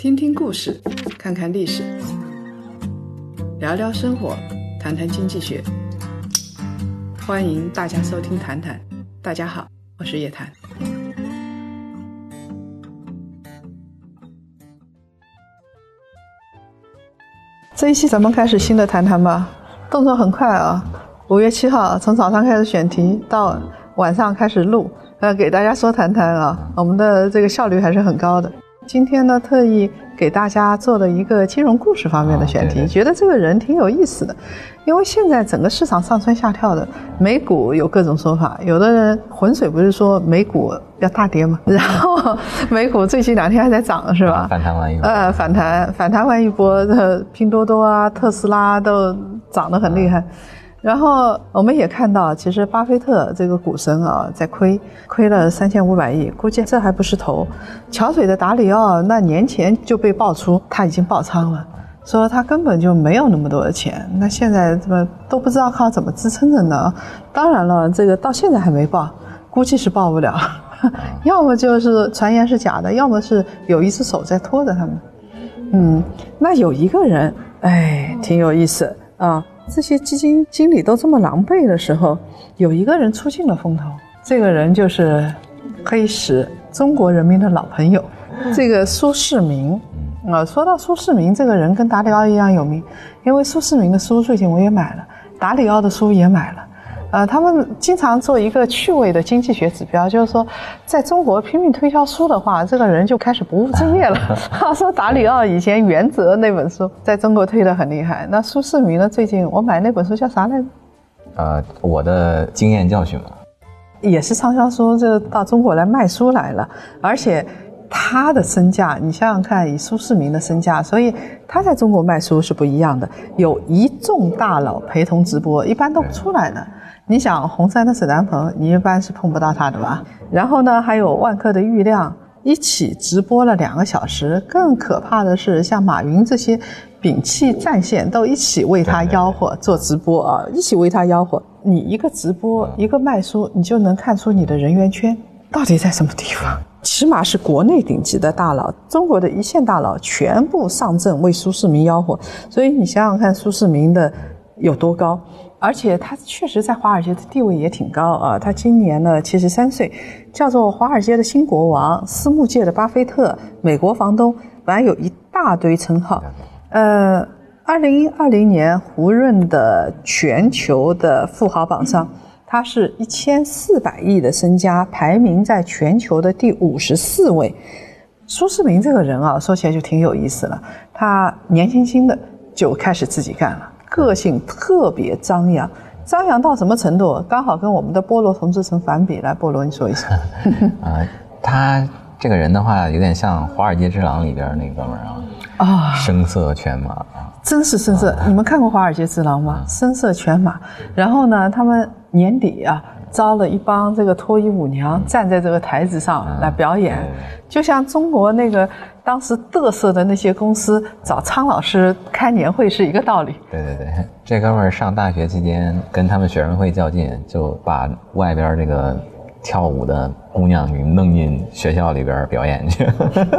听听故事，看看历史，聊聊生活，谈谈经济学。欢迎大家收听《谈谈》，大家好，我是叶檀。这一期咱们开始新的《谈谈》吧，动作很快啊！五月七号从早上开始选题，到晚上开始录，呃，给大家说《谈谈》啊，我们的这个效率还是很高的。今天呢，特意给大家做了一个金融故事方面的选题，觉得这个人挺有意思的。因为现在整个市场上蹿下跳的，美股有各种说法，有的人浑水不是说美股要大跌吗？然后美股最近两天还在涨，是吧？反弹完一波。呃，反弹反弹完一波，拼多多啊、特斯拉都涨得很厉害。然后我们也看到，其实巴菲特这个股神啊，在亏，亏了三千五百亿，估计这还不是头。桥水的达里奥那年前就被爆出他已经爆仓了，说他根本就没有那么多的钱，那现在怎么都不知道靠怎么支撑着呢？当然了，这个到现在还没爆，估计是爆不了，要么就是传言是假的，要么是有一只手在拖着他们。嗯，那有一个人，哎，挺有意思啊。这些基金经理都这么狼狈的时候，有一个人出尽了风头。这个人就是黑石，中国人民的老朋友，这个苏世民。啊，说到苏世民这个人，跟达里奥一样有名，因为苏世民的书最近我也买了，达里奥的书也买了。呃，他们经常做一个趣味的经济学指标，就是说，在中国拼命推销书的话，这个人就开始不务正业了。他说达里奥以前《原则》那本书在中国推的很厉害，那苏世民呢？最近我买那本书叫啥来着？呃，我的经验教训嘛，也是畅销书，就到中国来卖书来了，而且他的身价，你想想看，以苏世民的身价，所以他在中国卖书是不一样的，有一众大佬陪同直播，一般都不出来的。你想红杉的沈南鹏，你一般是碰不到他的吧？然后呢，还有万科的郁亮一起直播了两个小时。更可怕的是，像马云这些摒弃战线，都一起为他吆喝做直播啊，一起为他吆喝。你一个直播，一个卖书，你就能看出你的人员圈到底在什么地方。起码是国内顶级的大佬，中国的一线大佬全部上阵为苏世民吆喝。所以你想想看，苏世民的有多高？而且他确实在华尔街的地位也挺高啊！他今年呢七十三岁，叫做华尔街的新国王、私募界的巴菲特、美国房东，反正有一大堆称号。呃，二零二零年胡润的全球的富豪榜上，他是一千四百亿的身家，排名在全球的第五十四位。苏世民这个人啊，说起来就挺有意思了。他年轻轻的就开始自己干了。个性特别张扬，张扬到什么程度？刚好跟我们的菠萝同志成反比。来，菠萝，你说一下。啊，他这个人的话，有点像《华尔街之狼》里边那哥们儿啊，啊，声色犬马，真是声色。你们看过《华尔街之狼》吗？声色犬马。然后呢，他们年底啊。招了一帮这个脱衣舞娘站在这个台子上来表演，就像中国那个当时嘚瑟的那些公司找苍老师开年会是一个道理。对对对，这哥们儿上大学期间跟他们学生会较劲，就把外边这个跳舞的姑娘给弄进学校里边表演去。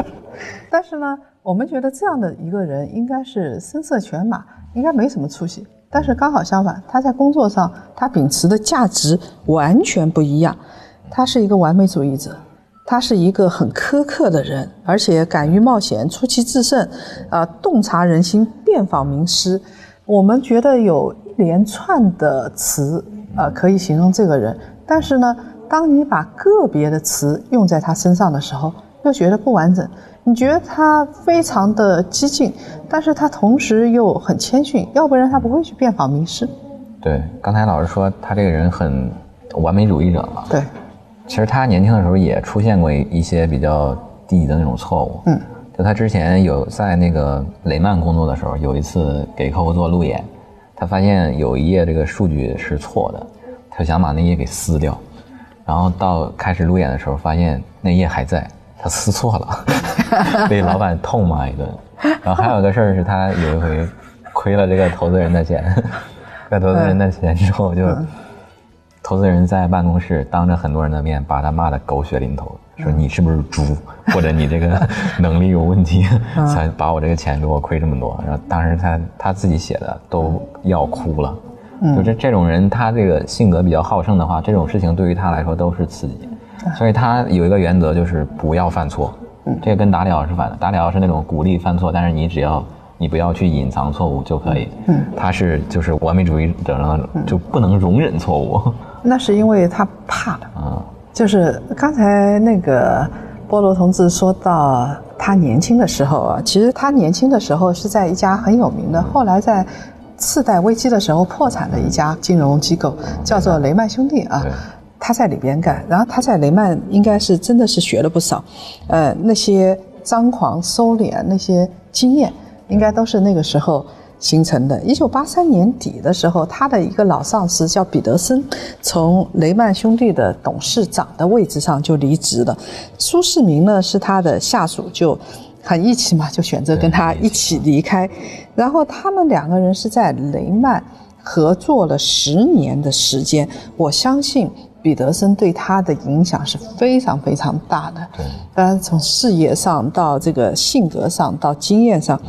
但是呢，我们觉得这样的一个人应该是声色犬马，应该没什么出息。但是刚好相反，他在工作上他秉持的价值完全不一样。他是一个完美主义者，他是一个很苛刻的人，而且敢于冒险、出奇制胜，啊，洞察人心、遍访名师。我们觉得有一连串的词啊可以形容这个人，但是呢，当你把个别的词用在他身上的时候，又觉得不完整。你觉得他非常的激进，但是他同时又很谦逊，要不然他不会去遍访名师。对，刚才老师说他这个人很完美主义者嘛。对，其实他年轻的时候也出现过一些比较低级的那种错误。嗯，就他之前有在那个雷曼工作的时候，有一次给客户做路演，他发现有一页这个数据是错的，他想把那页给撕掉，然后到开始路演的时候，发现那页还在。他撕错了，被老板痛骂一顿。然后还有个事儿是，他有一回亏了这个投资人的钱，亏投资人的钱之后，就投资人在办公室当着很多人的面把他骂的狗血淋头，说你是不是猪，或者你这个能力有问题，才把我这个钱给我亏这么多。然后当时他他自己写的都要哭了。就这这种人，他这个性格比较好胜的话，这种事情对于他来说都是刺激。所以他有一个原则，就是不要犯错。嗯这个跟达里奥是反的，达里奥是那种鼓励犯错，但是你只要你不要去隐藏错误就可以。嗯，他是就是完美主义者呢，就不能容忍错误。那是因为他怕了。嗯，就是刚才那个波罗同志说到他年轻的时候啊，其实他年轻的时候是在一家很有名的，后来在次贷危机的时候破产的一家金融机构，叫做雷曼兄弟啊。他在里边干，然后他在雷曼应该是真的是学了不少，呃，那些张狂收敛那些经验，应该都是那个时候形成的。一九八三年底的时候，他的一个老上司叫彼得森，从雷曼兄弟的董事长的位置上就离职了。苏世民呢是他的下属，就很义气嘛，就选择跟他一起离开。然后他们两个人是在雷曼合作了十年的时间，我相信。彼得森对他的影响是非常非常大的。对，当然从事业上到这个性格上到经验上，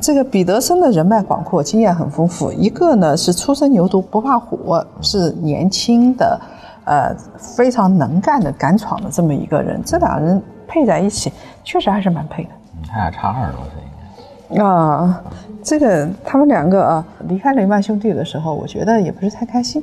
这个彼得森的人脉广阔，经验很丰富。一个呢是初生牛犊不怕虎，是年轻的，呃，非常能干的、敢闯的这么一个人。这两人配在一起，确实还是蛮配的。他俩差二十多岁应该。这个他们两个啊，离开雷曼兄弟的时候，我觉得也不是太开心。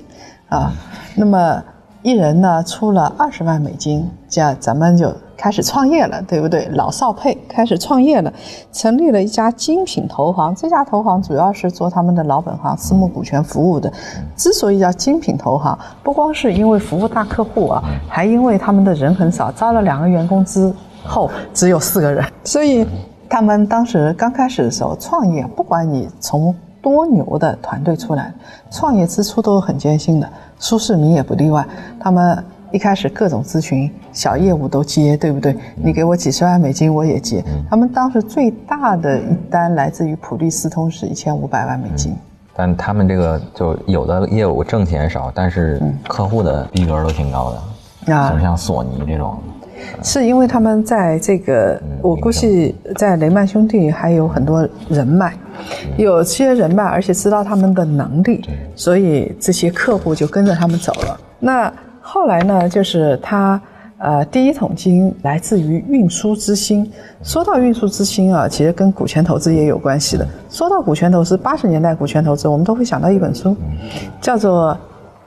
啊，那么一人呢出了二十万美金，这样咱们就开始创业了，对不对？老少配开始创业了，成立了一家精品投行。这家投行主要是做他们的老本行私募股权服务的。之所以叫精品投行，不光是因为服务大客户啊，还因为他们的人很少，招了两个员工之后只有四个人，所以他们当时刚开始的时候创业，不管你从多牛的团队出来，创业之初都是很艰辛的。苏世民也不例外，他们一开始各种咨询、小业务都接，对不对？你给我几十万美金，我也接。他们当时最大的一单来自于普利司通，是一千五百万美金。但他们这个就有的业务挣钱少，但是客户的逼格都挺高的，啊，就像索尼这种。是因为他们在这个，我估计在雷曼兄弟还有很多人脉，有些人脉，而且知道他们的能力，所以这些客户就跟着他们走了。那后来呢，就是他呃，第一桶金来自于运输之星。说到运输之星啊，其实跟股权投资也有关系的。说到股权投资，八十年代股权投资，我们都会想到一本书，叫做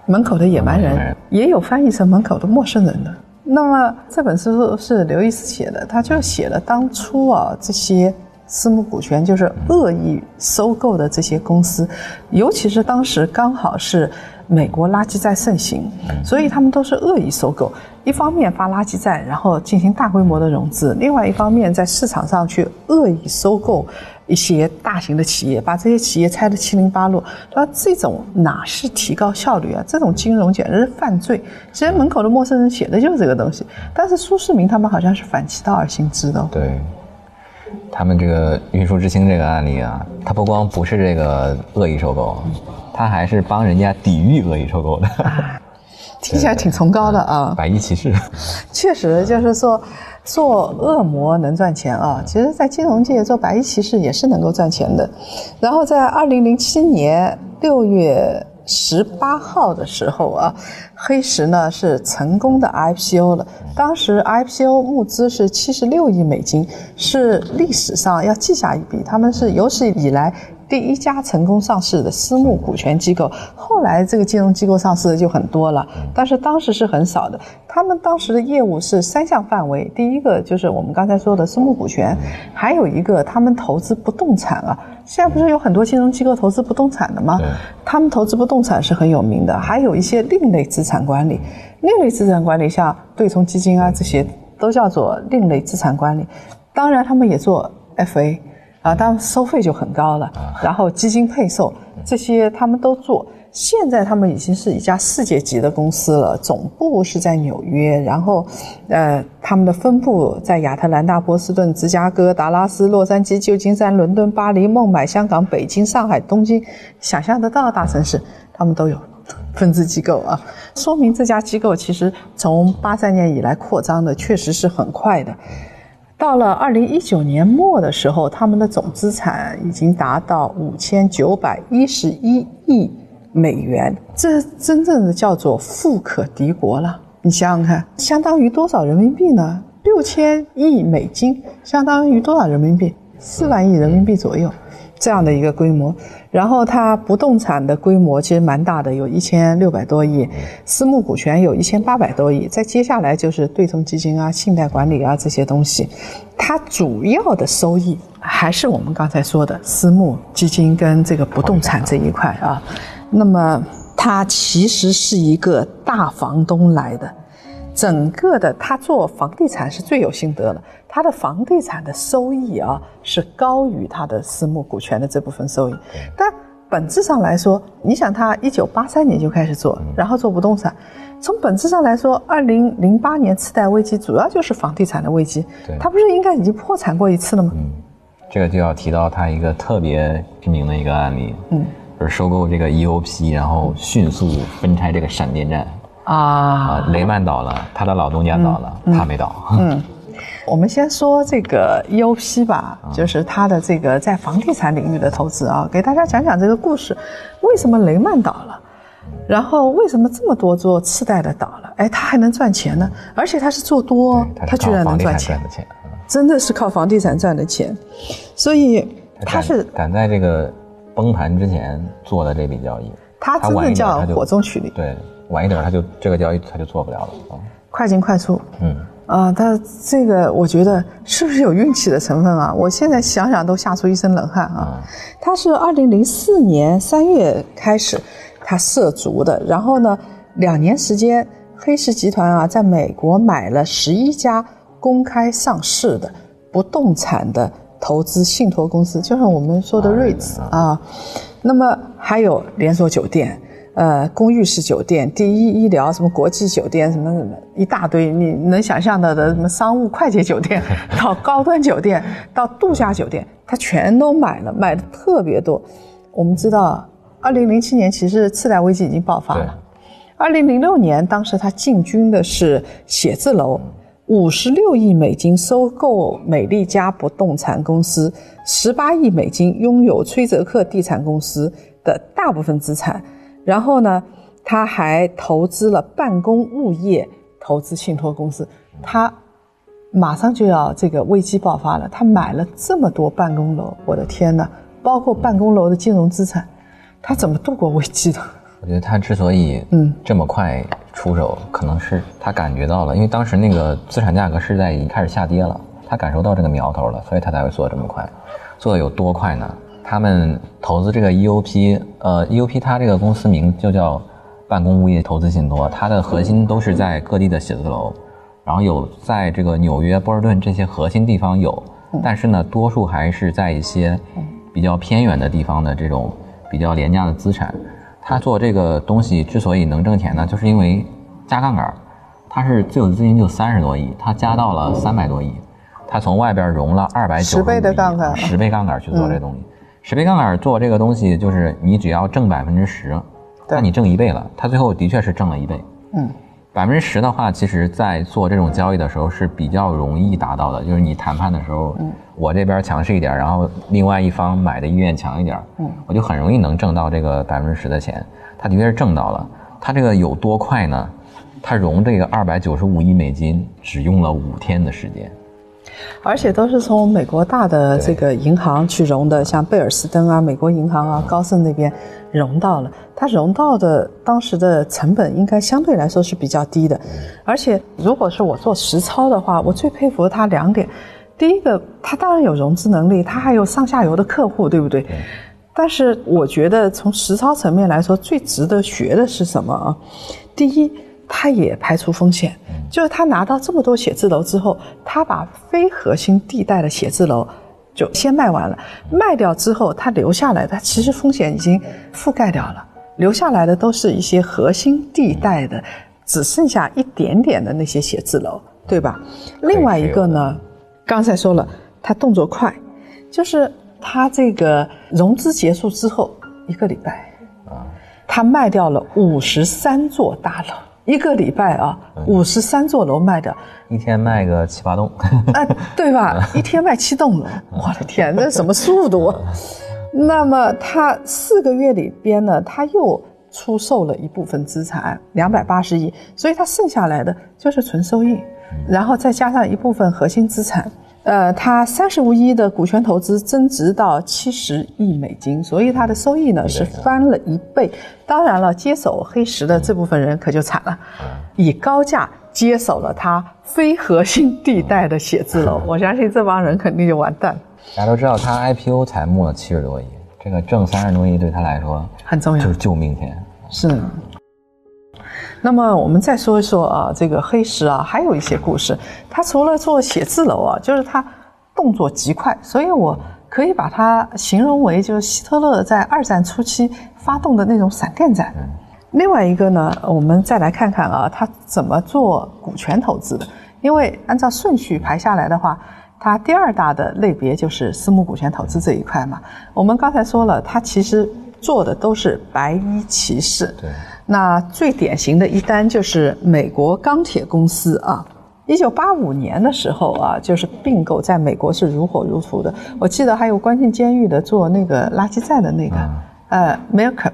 《门口的野蛮人》，也有翻译成《门口的陌生人》的。那么这本书是刘易斯写的，他就写了当初啊这些私募股权就是恶意收购的这些公司，尤其是当时刚好是美国垃圾债盛行，所以他们都是恶意收购，一方面发垃圾债，然后进行大规模的融资，另外一方面在市场上去恶意收购。一些大型的企业把这些企业拆得七零八落，说这种哪是提高效率啊？这种金融简直是犯罪。其实门口的陌生人写的就是这个东西，但是苏世民他们好像是反其道而行之的。对，他们这个运输之星这个案例啊，它不光不是这个恶意收购，他还是帮人家抵御恶意收购的。听起来挺崇高的啊！百亿骑士，确实就是说。做恶魔能赚钱啊！其实，在金融界做白衣骑士也是能够赚钱的。然后，在二零零七年六月十八号的时候啊，黑石呢是成功的 IPO 了。当时 IPO 募资是七十六亿美金，是历史上要记下一笔。他们是有史以来。第一家成功上市的私募股权机构，后来这个金融机构上市的就很多了，但是当时是很少的。他们当时的业务是三项范围，第一个就是我们刚才说的私募股权，还有一个他们投资不动产啊。现在不是有很多金融机构投资不动产的吗？他们投资不动产是很有名的，还有一些另类资产管理。另类资产管理像对冲基金啊，这些都叫做另类资产管理。当然，他们也做 FA。啊，当然收费就很高了。然后基金配售这些他们都做。现在他们已经是一家世界级的公司了，总部是在纽约，然后，呃，他们的分部在亚特兰大、波士顿、芝加哥、达拉斯、洛杉矶、旧金山、伦敦、巴黎、孟买、香港、北京、上海、东京，想象得到的大城市他们都有。分支机构啊，说明这家机构其实从八三年以来扩张的确实是很快的。到了二零一九年末的时候，他们的总资产已经达到五千九百一十一亿美元，这真正的叫做富可敌国了。你想想看，相当于多少人民币呢？六千亿美金，相当于多少人民币？四万亿人民币左右。这样的一个规模，然后它不动产的规模其实蛮大的，有一千六百多亿，私募股权有一千八百多亿，再接下来就是对冲基金啊、信贷管理啊这些东西，它主要的收益还是我们刚才说的私募基金跟这个不动产这一块啊。那么它其实是一个大房东来的，整个的他做房地产是最有心得了，他的房地产的收益啊是高于他的私募股权的这部分收益，但本质上来说，你想他一九八三年就开始做，然后做不动产，从本质上来说，二零零八年次贷危机主要就是房地产的危机，他不是应该已经破产过一次了吗？嗯，这个就要提到他一个特别知名的一个案例，嗯，就是收购这个 EOP，然后迅速分拆这个闪电战啊，啊，雷曼倒了，他的老东家倒了，他没倒，嗯。我们先说这个 EOP 吧，就是他的这个在房地产领域的投资啊，给大家讲讲这个故事。为什么雷曼倒了？然后为什么这么多做次贷的倒了？哎，他还能赚钱呢？而且他是做多，他居然能赚钱，真的是靠房地产赚的钱。所以他是赶在这个崩盘之前做的这笔交易。他真的叫火中取栗。对，晚一点他就这个交易他就做不了了啊。快进快出。嗯。啊，他这个我觉得是不是有运气的成分啊？我现在想想都吓出一身冷汗啊！他是二零零四年三月开始他涉足的，然后呢，两年时间，黑石集团啊，在美国买了十一家公开上市的不动产的投资信托公司，就像我们说的 REITs 啊，那么还有连锁酒店。呃，公寓式酒店、第一医疗、什么国际酒店、什么什么一大堆，你能想象到的什么商务快捷酒店，到高端酒店，到度假酒店，他全都买了，买的特别多。我们知道，二零零七年其实次贷危机已经爆发了。二零零六年，当时他进军的是写字楼，五十六亿美金收购美利家不动产公司，十八亿美金拥有崔泽克地产公司的大部分资产。然后呢，他还投资了办公物业投资信托公司，他马上就要这个危机爆发了。他买了这么多办公楼，我的天哪！包括办公楼的金融资产，他怎么度过危机的？我觉得他之所以嗯这么快出手，可能是他感觉到了，因为当时那个资产价格是在已经开始下跌了，他感受到这个苗头了，所以他才会做这么快。做的有多快呢？他们投资这个 EOP，呃，EOP 它这个公司名就叫办公物业投资信托，它的核心都是在各地的写字楼，然后有在这个纽约、波士顿这些核心地方有，但是呢，多数还是在一些比较偏远的地方的这种比较廉价的资产。他做这个东西之所以能挣钱呢，就是因为加杠杆，他是自有资金就三十多亿，他加到了三百多亿，他从外边融了二百九十倍的杠杆，十倍杠杆去做这东西。十倍杠杆做这个东西，就是你只要挣百分之十，那你挣一倍了。他最后的确是挣了一倍。嗯，百分之十的话，其实在做这种交易的时候是比较容易达到的。就是你谈判的时候，我这边强势一点，然后另外一方买的意愿强一点，嗯，我就很容易能挣到这个百分之十的钱。他的确是挣到了。他这个有多快呢？他融这个二百九十五亿美金只用了五天的时间。而且都是从美国大的这个银行去融的，像贝尔斯登啊、美国银行啊、高盛那边融到了。它融到的当时的成本应该相对来说是比较低的。而且如果是我做实操的话，我最佩服他两点：第一个，他当然有融资能力，他还有上下游的客户，对不对？但是我觉得从实操层面来说，最值得学的是什么啊？第一。他也排除风险，就是他拿到这么多写字楼之后，他把非核心地带的写字楼就先卖完了，卖掉之后，他留下来，他其实风险已经覆盖掉了，留下来的都是一些核心地带的，只剩下一点点的那些写字楼，对吧？另外一个呢，刚才说了，他动作快，就是他这个融资结束之后一个礼拜。他卖掉了五十三座大楼，一个礼拜啊，五十三座楼卖的，一天卖个七八栋，啊，对吧？一天卖七栋楼，我的天，这什么速度啊？那么他四个月里边呢，他又出售了一部分资产，两百八十亿，所以他剩下来的就是纯收益，然后再加上一部分核心资产。呃，他三十五亿的股权投资增值到七十亿美金，所以他的收益呢是翻了一倍。当然了，接手黑石的这部分人可就惨了，以高价接手了他非核心地带的写字楼，我相信这帮人肯定就完蛋。大家都知道，他 IPO 才募了七十多亿，这个挣三十多亿对他来说很重要，就是救命钱。是。那么我们再说一说啊，这个黑石啊，还有一些故事。他除了做写字楼啊，就是他动作极快，所以我可以把它形容为就是希特勒在二战初期发动的那种闪电战。另外一个呢，我们再来看看啊，他怎么做股权投资的？因为按照顺序排下来的话，它第二大的类别就是私募股权投资这一块嘛。我们刚才说了，他其实做的都是白衣骑士。对。那最典型的一单就是美国钢铁公司啊，一九八五年的时候啊，就是并购，在美国是如火如荼的。我记得还有关进监狱的做那个垃圾站的那个，呃，梅尔肯，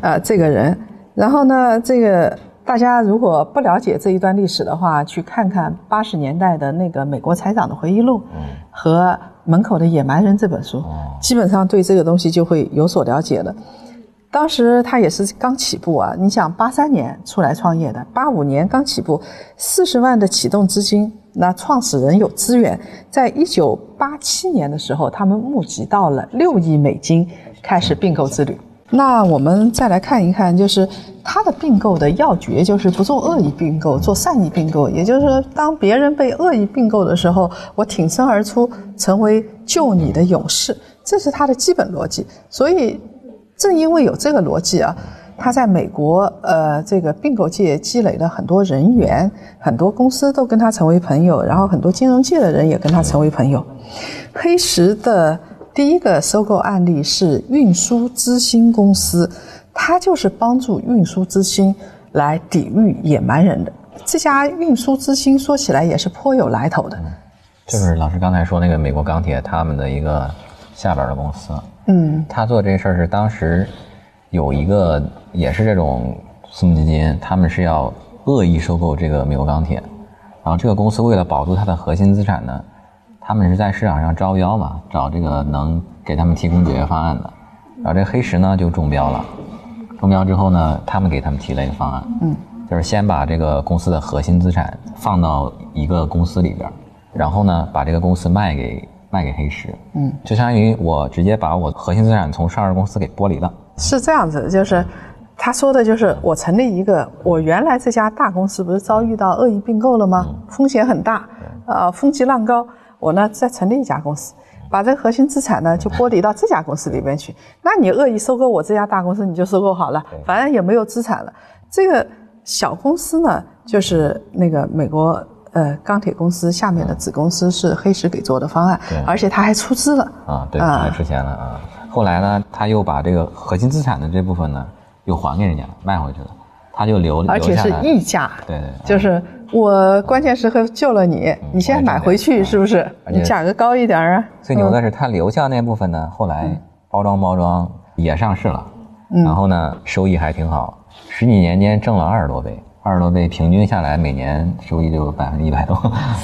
呃，这个人。然后呢，这个大家如果不了解这一段历史的话，去看看八十年代的那个美国财长的回忆录和《门口的野蛮人》这本书，基本上对这个东西就会有所了解了。当时他也是刚起步啊，你想八三年出来创业的，八五年刚起步，四十万的启动资金，那创始人有资源，在一九八七年的时候，他们募集到了六亿美金，开始并购之旅。那我们再来看一看，就是他的并购的要诀，就是不做恶意并购，做善意并购。也就是说，当别人被恶意并购的时候，我挺身而出，成为救你的勇士，这是他的基本逻辑。所以。正因为有这个逻辑啊，他在美国呃这个并购界积累了很多人员，很多公司都跟他成为朋友，然后很多金融界的人也跟他成为朋友。黑石的第一个收购案例是运输之星公司，他就是帮助运输之星来抵御野蛮人的。这家运输之星说起来也是颇有来头的，就是老师刚才说那个美国钢铁他们的一个下边的公司。嗯，他做这事儿是当时有一个也是这种私募基金，他们是要恶意收购这个美国钢铁，然后这个公司为了保住它的核心资产呢，他们是在市场上招标嘛，找这个能给他们提供解决方案的，然后这黑石呢就中标了，中标之后呢，他们给他们提了一个方案，嗯，就是先把这个公司的核心资产放到一个公司里边，然后呢把这个公司卖给。卖给黑石，嗯，就相当于我直接把我核心资产从上市公司给剥离了。是这样子，就是他说的就是我成立一个，我原来这家大公司不是遭遇到恶意并购了吗？风险很大，呃，风急浪高，我呢再成立一家公司，把这个核心资产呢就剥离到这家公司里边去。那你恶意收购我这家大公司，你就收购好了，反正也没有资产了。这个小公司呢，就是那个美国。呃，钢铁公司下面的子公司是黑石给做的方案，而且他还出资了啊，对，还出钱了啊。后来呢，他又把这个核心资产的这部分呢，又还给人家了卖回去了，他就留，而且是溢价，对对，就是我关键时刻救了你，你现在买回去是不是？你价格高一点啊？最牛的是他留下那部分呢，后来包装包装也上市了，然后呢，收益还挺好，十几年间挣了二十多倍。二十多倍，平均下来每年收益就百分之一百多，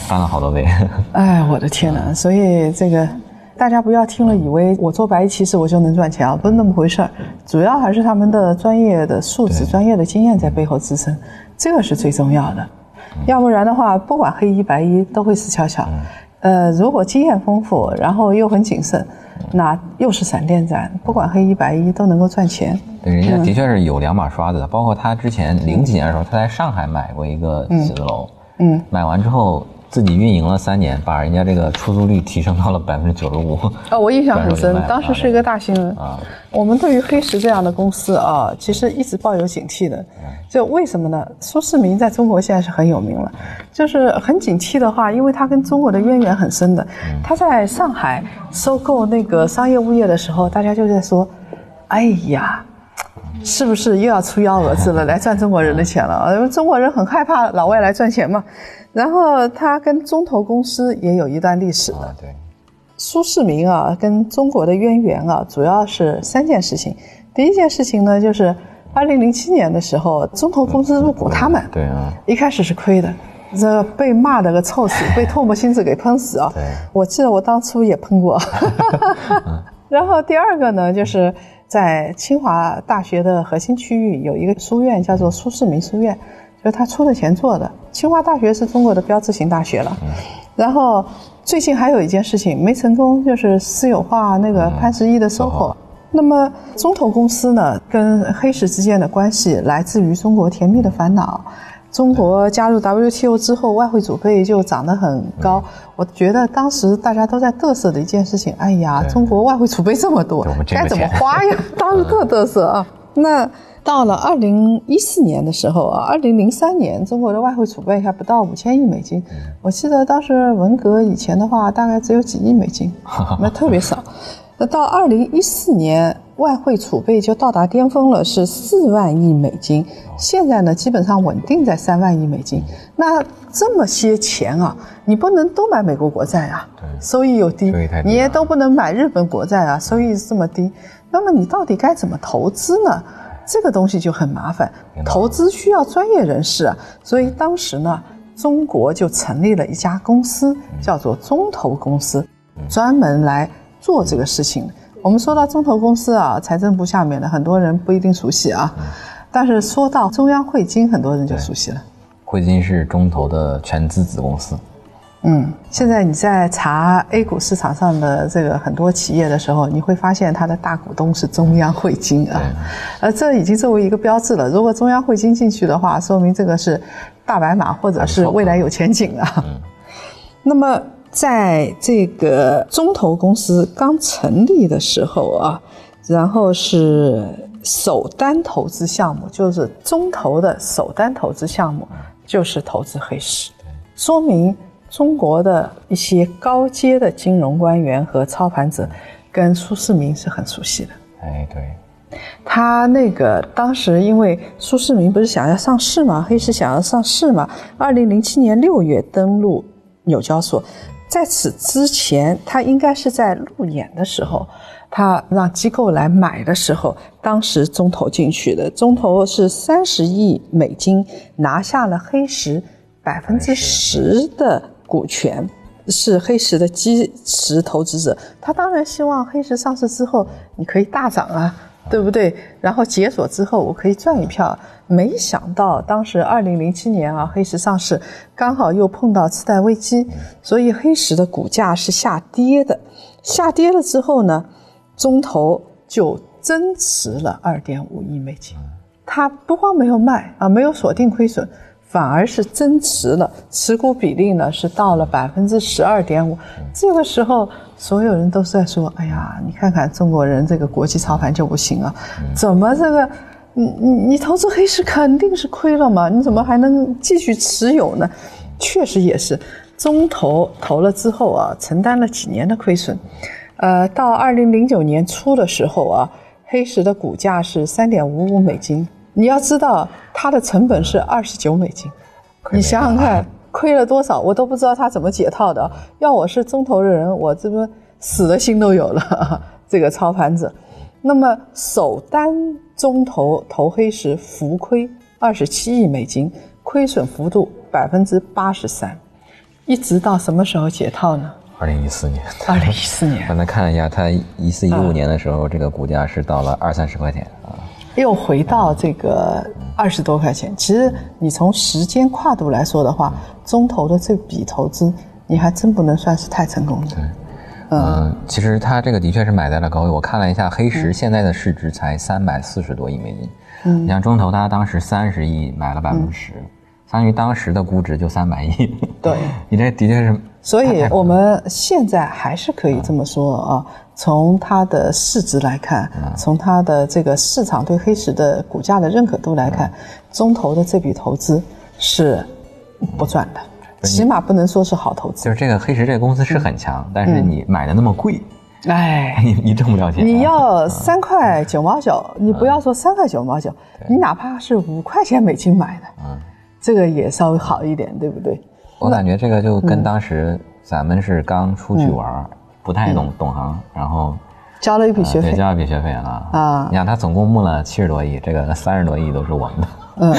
翻了好多倍。哎，我的天哪！所以这个大家不要听了以为我做白衣骑士我就能赚钱啊，不是那么回事儿。主要还是他们的专业的素质、专业的经验在背后支撑，这个是最重要的。要不然的话，不管黑衣白衣都会死翘翘。呃，如果经验丰富，然后又很谨慎。那又是闪电战，不管黑衣白衣都能够赚钱。对，人家的确是有两把刷子的。包括他之前零几年的时候，他在上海买过一个写字楼，嗯，买完之后。自己运营了三年，把人家这个出租率提升到了百分之九十五。啊，我印象很深，当时是一个大新闻。啊，我们对于黑石这样的公司啊，其实一直抱有警惕的。就为什么呢？苏世民在中国现在是很有名了，就是很警惕的话，因为他跟中国的渊源很深的。他在上海收购那个商业物业的时候，大家就在说：“哎呀，是不是又要出幺蛾子了，来赚中国人的钱了？因 为中国人很害怕老外来赚钱嘛。然后他跟中投公司也有一段历史的。对，苏世民啊，跟中国的渊源啊，主要是三件事情。第一件事情呢，就是二零零七年的时候，中投公司入股他们，对啊，一开始是亏的，这被骂的个臭死，被唾沫星子给喷死啊。对，我记得我当初也喷过。然后第二个呢，就是在清华大学的核心区域有一个书院，叫做苏世民书院。就是他出的钱做的。清华大学是中国的标志性大学了。然后最近还有一件事情没成功，就是私有化那个潘石屹的 SOHO。那么中投公司呢，跟黑石之间的关系来自于中国甜蜜的烦恼。中国加入 WTO 之后，外汇储备就涨得很高。我觉得当时大家都在嘚瑟的一件事情，哎呀，中国外汇储备这么多，该怎么花呀？当时特嘚瑟啊。那。到了二零一四年的时候啊，二零零三年中国的外汇储备还不到五千亿美金，我记得当时文革以前的话，大概只有几亿美金，那特别少。那到二零一四年，外汇储备就到达巅峰了，是四万亿美金。现在呢，基本上稳定在三万亿美金。那这么些钱啊，你不能都买美国国债啊，收益又低，你也都不能买日本国债啊，收益这么低。那么你到底该怎么投资呢？这个东西就很麻烦，投资需要专业人士啊，所以当时呢，中国就成立了一家公司，叫做中投公司，专门来做这个事情。我们说到中投公司啊，财政部下面的很多人不一定熟悉啊，但是说到中央汇金，很多人就熟悉了。汇金是中投的全资子公司。嗯，现在你在查 A 股市场上的这个很多企业的时候，你会发现它的大股东是中央汇金啊，呃，这已经作为一个标志了。如果中央汇金进去的话，说明这个是大白马，或者是未来有前景啊。那么，在这个中投公司刚成立的时候啊，然后是首单投资项目，就是中投的首单投资项目，就是投资黑石，说明。中国的一些高阶的金融官员和操盘者，跟苏世民是很熟悉的。哎，对，他那个当时因为苏世民不是想要上市嘛，黑石想要上市嘛，二零零七年六月登陆纽交所，在此之前，他应该是在路演的时候，他让机构来买的时候，当时中投进去的，中投是三十亿美金拿下了黑石百分之十的。股权是黑石的基石投资者，他当然希望黑石上市之后你可以大涨啊，对不对？然后解锁之后我可以赚一票。没想到当时二零零七年啊，黑石上市刚好又碰到次贷危机，所以黑石的股价是下跌的。下跌了之后呢，中投就增持了二点五亿美金，他不光没有卖啊，没有锁定亏损。反而是增持了，持股比例呢是到了百分之十二点五。这个时候，所有人都是在说：“哎呀，你看看中国人这个国际操盘就不行啊，怎么这个，你你你投资黑石肯定是亏了嘛？你怎么还能继续持有呢？”确实也是，中投投了之后啊，承担了几年的亏损。呃，到二零零九年初的时候啊，黑石的股价是三点五五美金。你要知道，它的成本是二十九美金，你想想看，亏了多少，我都不知道他怎么解套的。要我是中投的人，我这不死的心都有了。这个操盘者，那么首单中投投黑石浮亏二十七亿美金，亏损幅度百分之八十三，一直到什么时候解套呢？二零一四年。二零一四年。刚才看了一下，它一四一五年的时候，这个股价是到了二三十块钱啊。又回到这个二十多块钱。其实你从时间跨度来说的话，中投的这笔投资，你还真不能算是太成功的。对，嗯，其实它这个的确是买在了高位。我看了一下，黑石现在的市值才三百四十多亿美金。嗯，你像中投，它当时三十亿买了百分之十，相当于当时的估值就三百亿。对，你这的确是。所以我们现在还是可以这么说啊。从它的市值来看，从它的这个市场对黑石的股价的认可度来看，中投的这笔投资是不赚的，起码不能说是好投资。就是这个黑石这个公司是很强，但是你买的那么贵，哎，你你挣不了钱，你要三块九毛九，你不要说三块九毛九，你哪怕是五块钱美金买的，嗯，这个也稍微好一点，对不对？我感觉这个就跟当时咱们是刚出去玩，不太懂懂行，然后交了一笔学费，交了一笔学费了啊！你看他总共募了七十多亿，这个三十多亿都是我们的。嗯，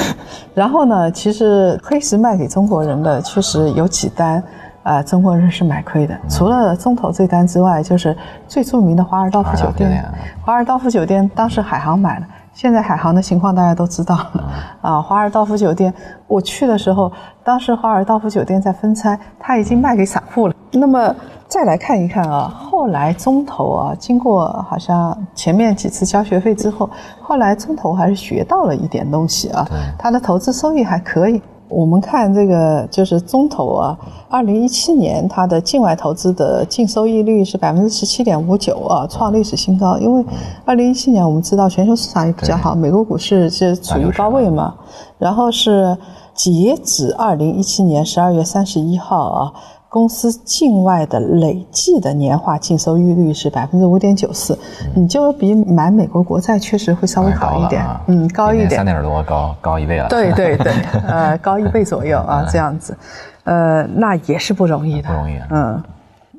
然后呢，其实黑石卖给中国人的确实有几单。啊，中国人是买亏的。除了中投这单之外，就是最著名的华尔道夫酒店。华尔道夫酒店当时海航买了，现在海航的情况大家都知道了。啊，华尔道夫酒店，我去的时候，当时华尔道夫酒店在分拆，他已经卖给散户了。那么再来看一看啊，后来中投啊，经过好像前面几次交学费之后，后来中投还是学到了一点东西啊，它的投资收益还可以。我们看这个就是中投啊，二零一七年它的境外投资的净收益率是百分之十七点五九啊，创历史新高。因为二零一七年我们知道全球市场也比较好，美国股市是处于高位嘛，然后是截止二零一七年十二月三十一号啊。公司境外的累计的年化净收益率是百分之五点九四，你就比买美国国债确实会稍微好一点，嗯，高一点，三点多高高一倍了，对对对，呃，高一倍左右啊，这样子，呃，那也是不容易的，不容易，嗯，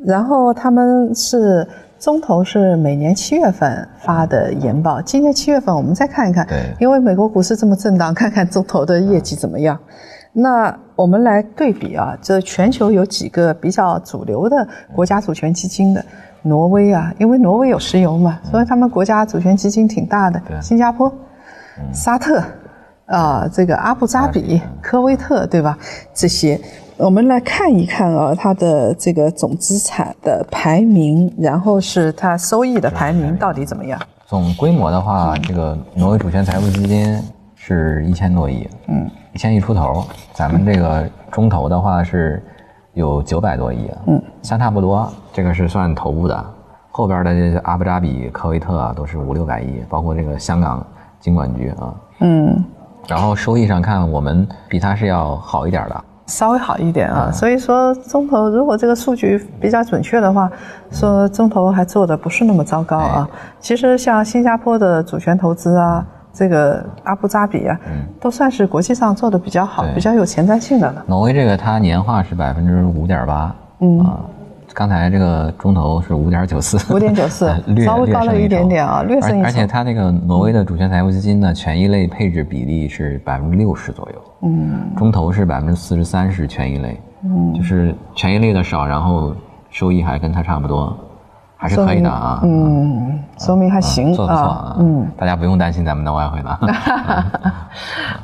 然后他们是中投是每年七月份发的研报，今年七月份我们再看一看，对，因为美国股市这么震荡，看看中投的业绩怎么样。那我们来对比啊，这全球有几个比较主流的国家主权基金的，挪威啊，因为挪威有石油嘛，所以他们国家主权基金挺大的。新加坡、沙特啊，这个阿布扎比、科威特，对吧？这些我们来看一看啊，它的这个总资产的排名，然后是它收益的排名到底怎么样？总规模的话，这个挪威主权财富基金是一千多亿。嗯。一千亿出头，咱们这个中投的话是有九百多亿，嗯，相差不多。这个是算头部的，后边的这些阿布扎比、科威特啊，都是五六百亿，包括这个香港金管局啊，嗯。然后收益上看，我们比它是要好一点的，稍微好一点啊。所以说中投如果这个数据比较准确的话，说中投还做的不是那么糟糕啊。其实像新加坡的主权投资啊。这个阿布扎比啊，都算是国际上做的比较好、比较有前瞻性的了。挪威这个它年化是百分之五点八，嗯啊，刚才这个中投是五点九四，五点九四，稍微高了一点点啊，略胜一筹。而且它那个挪威的主权财富基金的，权益类配置比例是百分之六十左右，嗯，中投是百分之四十三是权益类，嗯，就是权益类的少，然后收益还跟它差不多。还是可以的啊，嗯，说明还行，做不错啊，嗯，大家不用担心咱们的外汇了。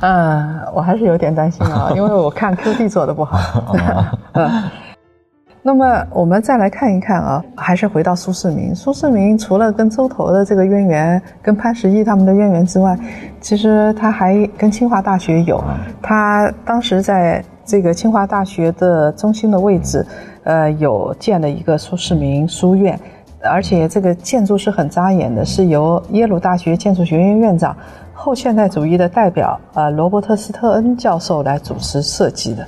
嗯，我还是有点担心啊，因为我看 QD 做的不好。嗯，那么我们再来看一看啊，还是回到苏世民。苏世民除了跟周投的这个渊源，跟潘石屹他们的渊源之外，其实他还跟清华大学有，他当时在这个清华大学的中心的位置，呃，有建了一个苏世民书院。而且这个建筑是很扎眼的，是由耶鲁大学建筑学院院长、后现代主义的代表呃罗伯特斯特恩教授来主持设计的。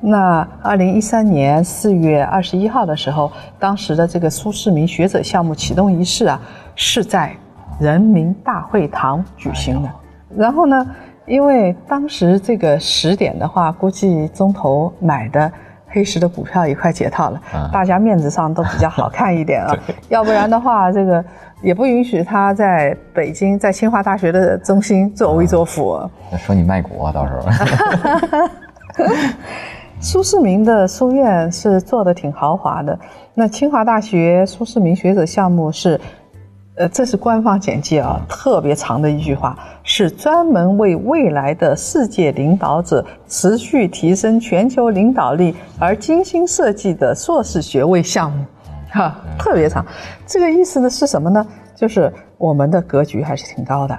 那二零一三年四月二十一号的时候，当时的这个苏世民学者项目启动仪式啊，是在人民大会堂举行的。然后呢，因为当时这个十点的话，估计中投买的。黑石的股票也快解套了，大家面子上都比较好看一点啊，要不然的话，这个也不允许他在北京，在清华大学的中心作威作福。说你卖国啊，到时候。苏世民的书院是做的挺豪华的，那清华大学苏世民学者项目是。呃，这是官方简介啊，特别长的一句话，是专门为未来的世界领导者持续提升全球领导力而精心设计的硕士学位项目，哈，特别长。这个意思呢是什么呢？就是我们的格局还是挺高的。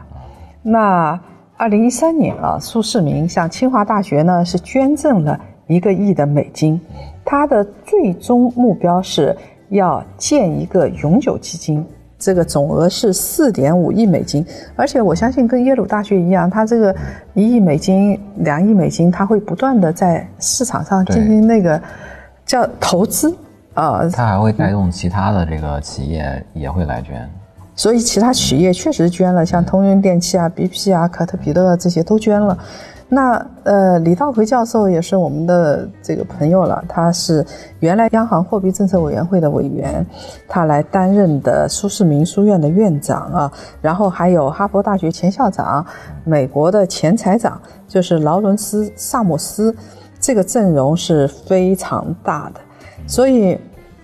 那二零一三年啊，苏世民向清华大学呢是捐赠了一个亿的美金，他的最终目标是要建一个永久基金。这个总额是四点五亿美金，而且我相信跟耶鲁大学一样，它这个一亿美金、两亿美金，它会不断的在市场上进行那个叫投资啊，它还会带动其他的这个企业也会来捐。所以其他企业确实捐了，像通用电气啊、BP 啊、可特彼勒这些都捐了。那呃，李稻葵教授也是我们的这个朋友了，他是原来央行货币政策委员会的委员，他来担任的苏世民书院的院长啊，然后还有哈佛大学前校长、美国的前财长，就是劳伦斯·萨姆斯，这个阵容是非常大的。所以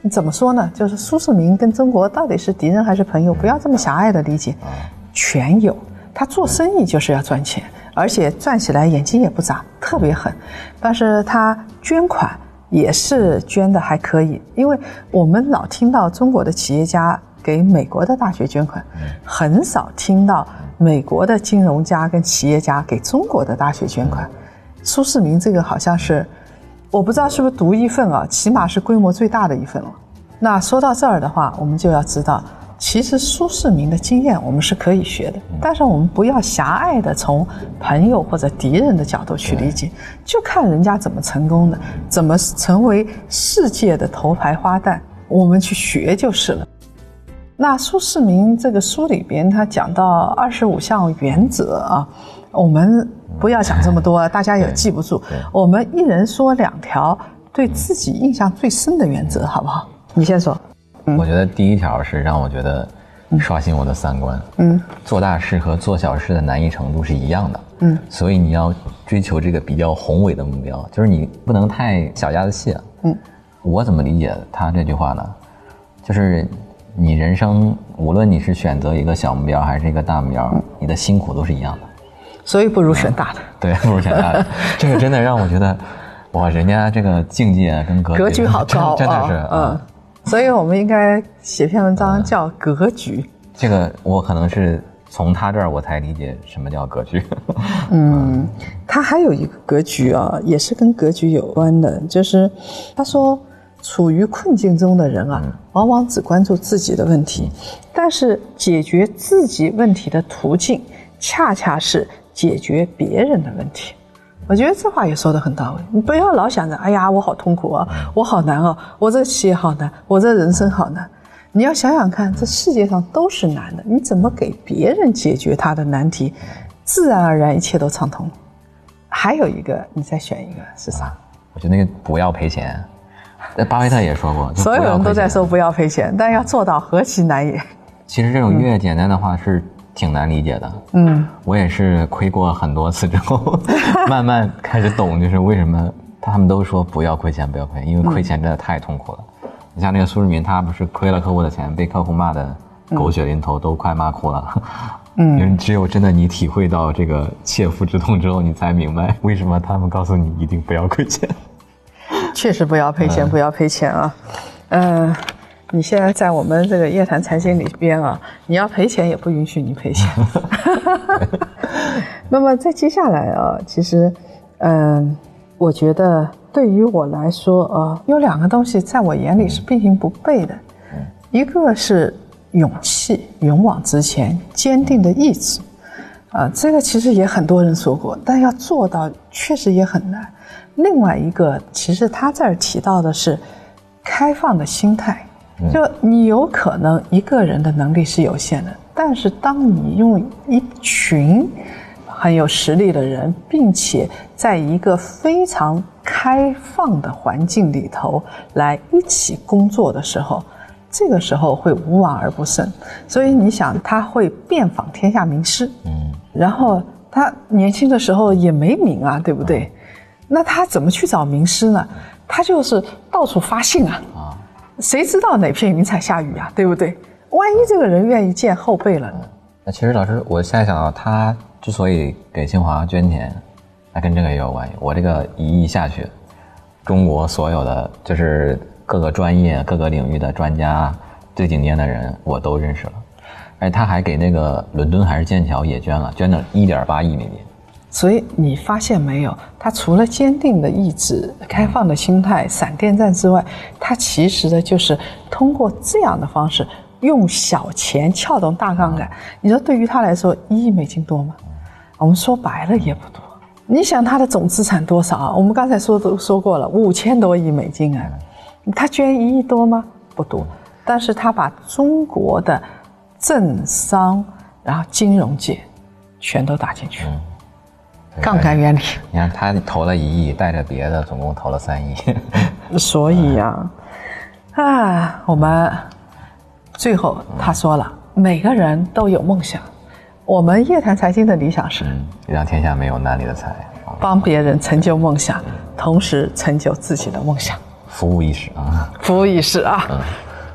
怎么说呢？就是苏世民跟中国到底是敌人还是朋友？不要这么狭隘的理解，全有。他做生意就是要赚钱。而且赚起来眼睛也不眨，特别狠。但是他捐款也是捐的还可以，因为我们老听到中国的企业家给美国的大学捐款，很少听到美国的金融家跟企业家给中国的大学捐款。苏世民这个好像是，我不知道是不是独一份啊，起码是规模最大的一份了。那说到这儿的话，我们就要知道。其实苏世民的经验我们是可以学的，但是我们不要狭隘的从朋友或者敌人的角度去理解，就看人家怎么成功的，怎么成为世界的头牌花旦，我们去学就是了。那苏世民这个书里边他讲到二十五项原则啊，我们不要讲这么多，大家也记不住，我们一人说两条对自己印象最深的原则，好不好？你先说。我觉得第一条是让我觉得刷新我的三观。嗯，做大事和做小事的难易程度是一样的。嗯，所以你要追求这个比较宏伟的目标，就是你不能太小家子气。嗯，我怎么理解他这句话呢？就是你人生无论你是选择一个小目标还是一个大目标，你的辛苦都是一样的。所以不如选大的。对，不如选大的。这个真的让我觉得，哇，人家这个境界跟格格局好高，真的是嗯。所以我们应该写篇文章叫《格局》。这个我可能是从他这儿我才理解什么叫格局。嗯，他还有一个格局啊，也是跟格局有关的，就是他说，处于困境中的人啊，往往只关注自己的问题，但是解决自己问题的途径，恰恰是解决别人的问题。我觉得这话也说的很到位，你不要老想着，哎呀，我好痛苦啊，我好难哦，我这企业好难，我这人生好难。你要想想看，这世界上都是难的，你怎么给别人解决他的难题，自然而然一切都畅通。还有一个，你再选一个是啥？我觉得那个不要赔钱，那巴菲特也说过，所有人都在说不要赔钱，但要做到何其难也。其实这种越简单的话是。挺难理解的，嗯，我也是亏过很多次之后，慢慢开始懂，就是为什么他们都说不要亏钱，不要亏，因为亏钱真的太痛苦了。你像那个苏世民，他不是亏了客户的钱，被客户骂的狗血淋头，都快骂哭了。嗯，因为只有真的你体会到这个切肤之痛之后，你才明白为什么他们告诉你一定不要亏钱。确实不要赔钱，不要赔钱啊，嗯。你现在在我们这个夜谈财经里边啊，你要赔钱也不允许你赔钱。那么在接下来啊，其实，嗯，我觉得对于我来说啊，有两个东西在我眼里是并行不悖的，一个是勇气，勇往直前，坚定的意志，啊，这个其实也很多人说过，但要做到确实也很难。另外一个，其实他这儿提到的是开放的心态。就你有可能一个人的能力是有限的，但是当你用一群很有实力的人，并且在一个非常开放的环境里头来一起工作的时候，这个时候会无往而不胜。所以你想，他会遍访天下名师，嗯，然后他年轻的时候也没名啊，对不对？那他怎么去找名师呢？他就是到处发信啊。谁知道哪片云彩下雨啊？对不对？万一这个人愿意见后辈了呢？那其实老师，我现在想啊，他之所以给清华捐钱，那跟这个也有关系。我这个一亿下去，中国所有的就是各个专业、各个领域的专家、最顶尖的人，我都认识了。而他还给那个伦敦还是剑桥也捐了，捐了一点八亿美金。所以你发现没有，他除了坚定的意志、开放的心态、闪电战之外，他其实呢就是通过这样的方式，用小钱撬动大杠杆。你说对于他来说，一亿美金多吗？我们说白了也不多。你想他的总资产多少啊？我们刚才说都说过了，五千多亿美金啊。他捐一亿多吗？不多，但是他把中国的政商，然后金融界全都打进去，杠杆原理。你看他投了一亿，带着别的总共投了三亿。所以呀，啊，我们最后他说了，每个人都有梦想。我们夜谈财经的理想是，让天下没有难理的财，帮别人成就梦想，同时成就自己的梦想。服务意识啊，服务意识啊。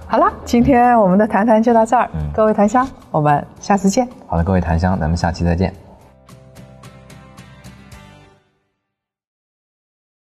好了，今天我们的谈谈就到这儿。各位檀香，我们下次见。好的，各位檀香，咱们下期再见。